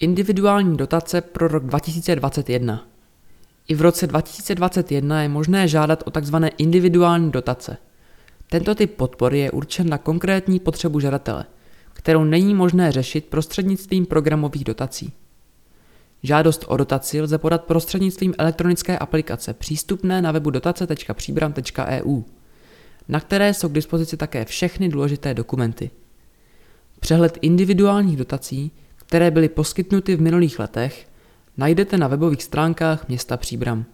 Individuální dotace pro rok 2021. I v roce 2021 je možné žádat o tzv. individuální dotace. Tento typ podpory je určen na konkrétní potřebu žadatele, kterou není možné řešit prostřednictvím programových dotací. Žádost o dotaci lze podat prostřednictvím elektronické aplikace přístupné na webu dotace.příbram.eu, na které jsou k dispozici také všechny důležité dokumenty. Přehled individuálních dotací, které byly poskytnuty v minulých letech, najdete na webových stránkách města Příbram.